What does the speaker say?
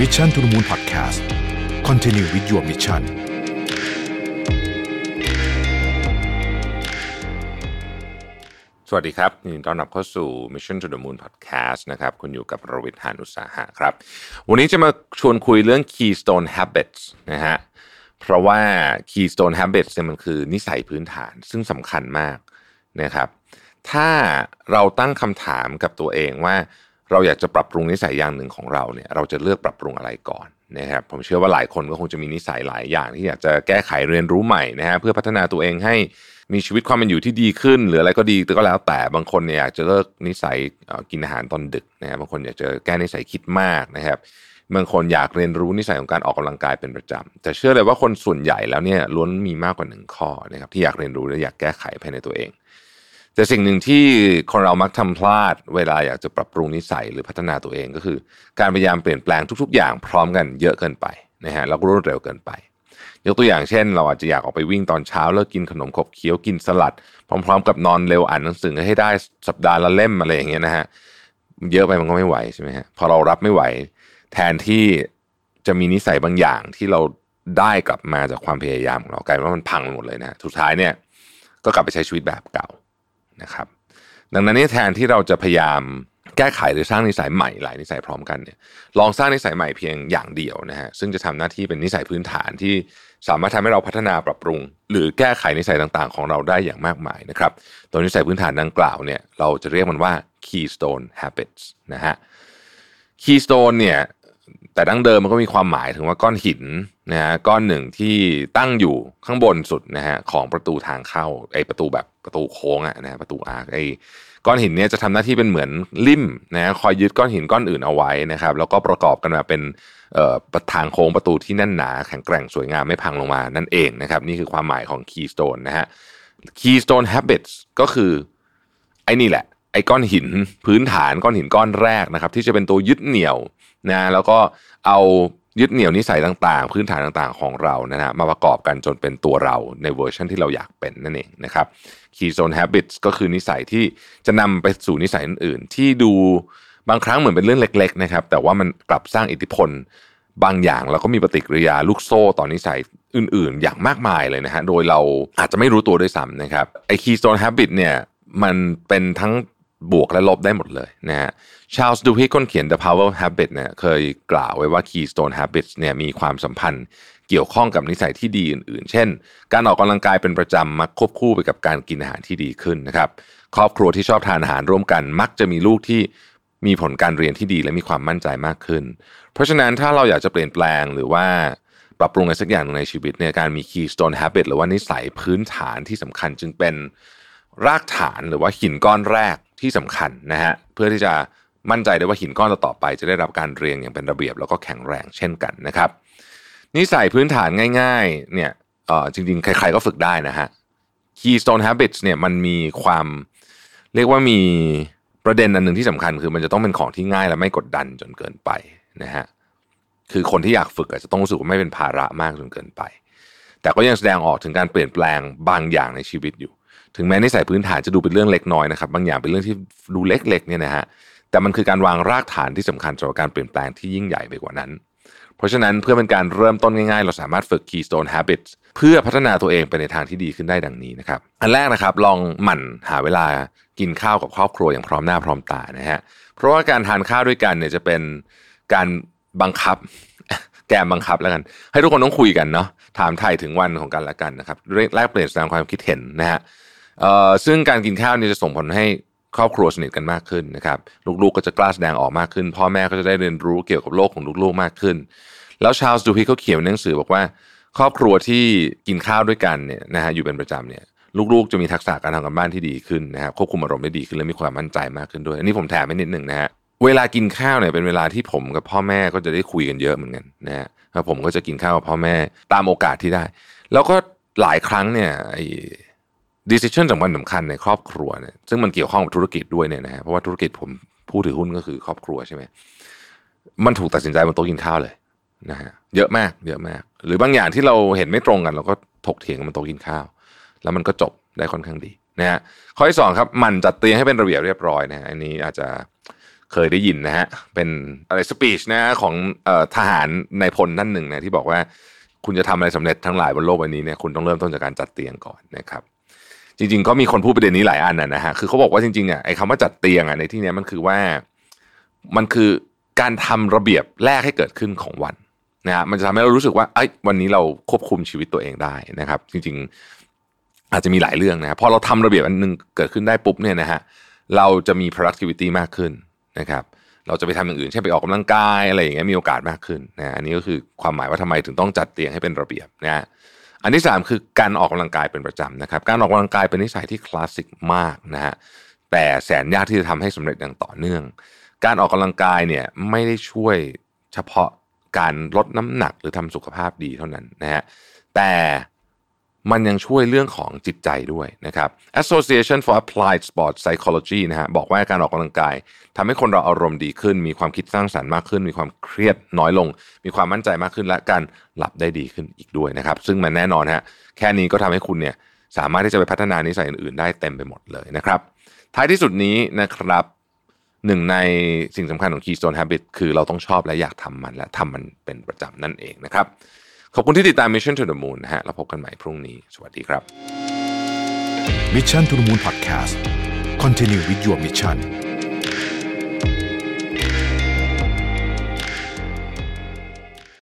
Mission to the Moon Podcast Continue with your mission สวัสดีครับยินดีต้อนรับเข้าสู่ Mission to the Moon Podcast นะครับ คุณอยู่กับรวิทยานุสาหะครับ วันนี้จะมาชวนคุยเรื่อง Keystone Habits นะฮะเพราะว่า Keystone Habits เนี่ยมันคือนิสัยพื้นฐานซึ่งสำคัญมากนะครับ ถ้าเราตั้งคำถามกับตัวเองว่า เราอยากจะปรับปรุงนิสัยอย่างหนึ่งของเราเนี่ย เราจะเลือกปรับปรุงอะไรก่อนนะครับ ผมเชื่อว่าหลายคนก็คงจะมีนิสัยหลายอย่าง ที่อยากจะแก้ไขเรียนรู้ใหม่นะฮะเพื่อพัฒนาตัวเองให้มีชีวิตความเป็นอยู่ที่ดีขึ้น หรืออะไรก็ดีแต่ก็แล้วแต่บางคนเนี่ยอยากจะเลิกนิสัยกินอาหารตอนดึกนะฮะบบางคนอยากจะแก้นิสัยคิดมากนะครับบางคนอยากเรียนรู้นิสัยของการออกกำลังกายเป็นประจำแต่เชื่อเลยว่าคนส่วนใหญ่แล้วเนี่ยล้วนมีมากกว่าหนึ่งข้อนะครับที่อยากเรียนรู้และอยากแก้ไขภายในตัวเอง แต่สิ่งหนึ่งที่คนเรามักทำพลาดเวลาอยากจะปรับปรุงนิสัยหรือพัฒนาตัวเองก็คือ การพยายามเปลี่ยนแปลงทุก ๆ อย่างพร้อมกันเยอะเกินไปนะฮะแล้วก็รวดเร็วเกินไป ยกตัวอย่างเช่น เราอาจจะอยากออกไปวิ่งตอนเช้าเลิกกินขนมขบเคี้ยวกินสลัด พร้อม ๆ กับนอนเร็วอ่านหนังสือให้ได้สัปดาห์ละเล่มอะไรอย่างเงี้ยนะฮะเยอะไปมันก็ไม่ไหวใช่ไหมฮะพอเรารับไม่ไหว แทนที่จะมีนิสัยบางอย่างที่เราได้กลับมาจากความพยายามของเรากลายเป็นว่ามันพังหมดเลยนะสุดท้ายเนี่ยก็กลับไปใช้ชีวิตแบบเก่า นะครับ ดังนั้นนี่แทนที่เราจะพยายามแก้ไขหรือสร้างนิสัยใหม่หลายนิสัยพร้อมกันเนี่ยลองสร้างนิสัยใหม่เพียงอย่างเดียวนะฮะซึ่งจะทำหน้าที่เป็นนิสัยพื้นฐานที่สามารถทำให้เราพัฒนาปรับปรุง หรือแก้ไขนิสัยต่างๆ ของเราได้อย่างมากมายนะครับตัวนิสัยพื้นฐานดังกล่าวเนี่ยเราจะเรียกมันว่า keystone habits นะฮะ keystone เนี่ย แต่ดั้งเดิมมันก็มีความหมายถึงว่าก้อนหินนะฮะก้อนหนึ่งที่ตั้งอยู่ข้างบนสุดนะฮะของประตูทางเข้าไอประตูแบบประตูโค้งอะนะฮะประตูอาร์คไอก้อนหินเนี่ยจะทำหน้าที่เป็นเหมือนลิ่มนะฮะคอยยึดก้อนหินก้อนอื่นเอาไว้นะครับ แล้วก็ประกอบกันมาเป็นเอ่อทางโค้งประตูที่แน่นหนา แข็งแกร่งสวยงามไม่พังลงมานั่นเองนะครับ นี่คือความหมายของ keystone นะฮะ keystone habits ก็คือไอ้นี่แหละ ไอ้ก้อนหินพื้นฐานก้อนหินก้อนแรกนะครับ ที่จะเป็นตัวยึดเหนี่ยวนะแล้วก็เอายึดเหนี่ยวนิสัยต่างๆ พื้นฐานต่างๆ ของเรานะฮะมาประกอบกันจนเป็นตัวเราในเวอร์ชันที่เราอยากเป็นนั่นเองนะครับ keystone habits ก็คือนิสัยที่จะนำไปสู่นิสัยอื่นๆ ที่ดูบางครั้งเหมือนเป็นเรื่องเล็ก ๆ นะครับ แต่ว่ามันกลับสร้างอิทธิพลบางอย่างแล้วก็มีปฏิกิริยาลูกโซ่ต่อนนิสัยอื่นๆ อย่างมากมายเลยนะฮะ โดยเราอาจจะไม่รู้ตัวด้วยซ้ำนะครับไอ้ keystone habit เนี่ยมันเป็นทั้ง บวกและลบได้หมดเลยนะฮะชาลส์ดูฮิคนเขียน The Power of Habit เนี่ยเคยกล่าวไว้ว่า Keystone Habits เนี่ยมีความสัมพันธ์เกี่ยวข้องกับนิสัยที่ดีอื่นๆ เช่น การออกกำลังกายเป็นประจำมักควบคู่ไปกับการกินอาหารที่ดีขึ้นนะครับ ครอบครัวที่ชอบทานอาหารร่วมกัน มักจะมีลูกที่มีผลการเรียนที่ดีและมีความมั่นใจมากขึ้น เพราะฉะนั้นถ้าเราอยากจะเปลี่ยนแปลงหรือว่าปรับปรุงอะไรสักอย่างในชีวิตเนี่ยการมี Keystone Habit หรือว่านิสัยพื้นฐานที่สำคัญจึงเป็นรากฐานหรือว่าหินก้อนแรก ที่สำคัญนะฮะเพื่อที่จะมั่นใจได้ว่าหินก้อนต่อไป จะได้รับการเรียงอย่างเป็นระเบียบแล้วก็แข็งแรงเช่นกันนะครับนิสัยพื้นฐานง่าย ๆ เนี่ยจริงๆ ใครๆก็ฝึกได้นะฮะ Keystone Habits เนี่ยมันมีความเรียกว่ามีประเด็นอันหนึ่งที่สำคัญ คือมันจะต้องเป็นของที่ง่ายและไม่กดดันจนเกินไปนะฮะคือคนที่อยากฝึกอาจจะต้องรู้สึกว่าไม่เป็นภาระมากจนเกินไป แต่ก็ยังแสดงออกถึงการเปลี่ยนแปลงบางอย่างในชีวิตอยู่ ถึงแม้นิสัยพื้นฐานจะดูเป็นเรื่องเล็กน้อยนะครับ บางอย่างเป็นเรื่องที่ดูเล็กๆเนี่ยนะฮะแต่มันคือการวางรากฐานที่สำคัญสำหรับการเปลี่ยนแปลงที่ยิ่งใหญ่ไปกว่านั้น เพราะฉะนั้นเพื่อเป็นการเริ่มต้นง่ายๆ เราสามารถฝึก Keystone Habits เพื่อพัฒนาตัวเองไปในทางที่ดีขึ้นได้ดังนี้นะครับ อันแรกนะครับลองหมั่นหาเวลากินข้าวกับครอบครัวอย่างพร้อมหน้าพร้อมตานะฮะเพราะว่าการทานข้าวด้วยกันเนี่ยจะเป็นการบังคับ แกมบังคับแล้วกัน ให้ทุกคนต้องคุยกันเนาะถามไทยถึงวันของกันและกันนะครับแลกเปลี่ยนแสดงความคิดเห็นนะฮะ ซึ่งการกินข้าวนี่จะส่งผลให้ครอบครัวสนิทกันมากขึ้นนะครับลูกๆก็จะกล้าแสดงออกมากขึ้น พ่อแม่ก็จะได้เรียนรู้เกี่ยวกับโลกของลูกๆมากขึ้น แล้วชาลส์ดูฮีเขาเขียนในหนังสือบอกว่า ครอบครัวที่กินข้าวด้วยกันเนี่ยนะฮะอยู่เป็นประจำเนี่ยลูกๆ จะมีทักษะการทำการบ้านที่ดีขึ้นนะครับควบคุมอารมณ์ได้ดีขึ้นและมีความมั่นใจมากขึ้นด้วย อันนี้ผมแถมไปนิดหนึ่งนะฮะเวลากินข้าวเนี่ยเป็นเวลาที่ผมกับพ่อแม่ก็จะได้คุยกันเยอะเหมือนกันนะฮะแล้วผมก็จะกินข้าวกับพ่อแม่ตามโอกาสที่ได้ แล้วก็หลายครั้งเนี่ยไอ้ decision สำคัญสำคัญในครอบครัวเนี่ยซึ่งมันเกี่ยวข้องกับธุรกิจด้วยเนี่ยนะฮะเพราะว่าธุรกิจผมผู้ถือหุ้นก็คือครอบครัวใช่ไหมมันถูกตัดสินใจบนโต๊ะกินข้าวเลยนะฮะเยอะมากเยอะมาก หรือบางอย่างที่เราเห็นไม่ตรงกัน เราก็ถกเถียงกันบนโต๊ะกินข้าว แล้วมันก็จบได้ค่อนข้างดีนะฮะข้อที่สองครับมันจัดเตียงให้เป็นระเบียบเรียบร้อยนะฮะอันนี้อาจจะเคยได้ยินนะฮะเป็นอะไรสปีชนะของอทหารในพลท่นหนึ่งนะที่บอกว่า คุณจะทำอะไรสำเร็จทั้งหลายบนโลกใบนี้เนี่ยคุณต้องเริ่มต้นจากการจัดเตียงก่อนนะครับ จริง ๆ ก็มีคนพูดประเด็นนี้หลายอันนะฮะคือเขาบอกว่าจริงๆอะไอ้คำว่าจัดเตียงอะในที่นี้มันคือว่ามันคือการทำระเบียบแรกให้เกิดขึ้นของวันนะฮะมันจะทำให้เรารู้สึกว่าไอ้วันนี้เราควบคุมชีวิตตัวเองได้นะครับ จริง ๆ อาจจะมีหลายเรื่องนะพอเราทำระเบียบอันหนึงเกิดขึ้นได้ปุ๊บเนี่ยนะฮะเราจะมี productivity มากขึ้นนะครับเราจะไปทำอย่างอื่นเช่นไปออกกำลังกายอะไรอย่างเงี้ยมีโอกาสมากขึ้นนะอันนี้ก็คือความหมายว่าทำไมถึงต้องจัดเตียงให้เป็นระเบียบนะฮะ อันที่สามคือการออกกำลังกายเป็นประจำนะครับ การออกกำลังกายเป็นนิสัยที่คลาสสิกมากนะฮะแต่แสนยากที่จะทำให้สำเร็จอย่างต่อเนื่อง การออกกำลังกายเนี่ยไม่ได้ช่วยเฉพาะการลดน้ำหนักหรือทำสุขภาพดีเท่านั้นนะฮะแต่ มันยังช่วยเรื่องของจิตใจด้วยนะครับ Association for Applied Sports Psychology นะฮะบอกว่าการออกกำลังกายทำให้คนเราอารมณ์ดีขึ้น มีความคิดสร้างสรรค์มากขึ้น มีความเครียดน้อยลง มีความมั่นใจมากขึ้น และการหลับได้ดีขึ้นอีกด้วยนะครับ ซึ่งมันแน่นอนฮะแค่นี้ก็ทำให้คุณเนี่ยสามารถที่จะไปพัฒนานิสัยอื่นๆ ได้เต็มไปหมดเลยนะครับ ท้ายที่สุดนี้นะครับหนึ่งในสิ่งสำคัญของ Keystone Habit คือเราต้องชอบและอยากทำมันและทำมันเป็นประจำนั่นเองนะครับ ขอบคุณที่ติดตาม Mission to the Moon นะฮะแล้วพบกันใหม่พรุ่งนี้ สวัสดีครับ Mission to the Moon Podcast Continue with your mission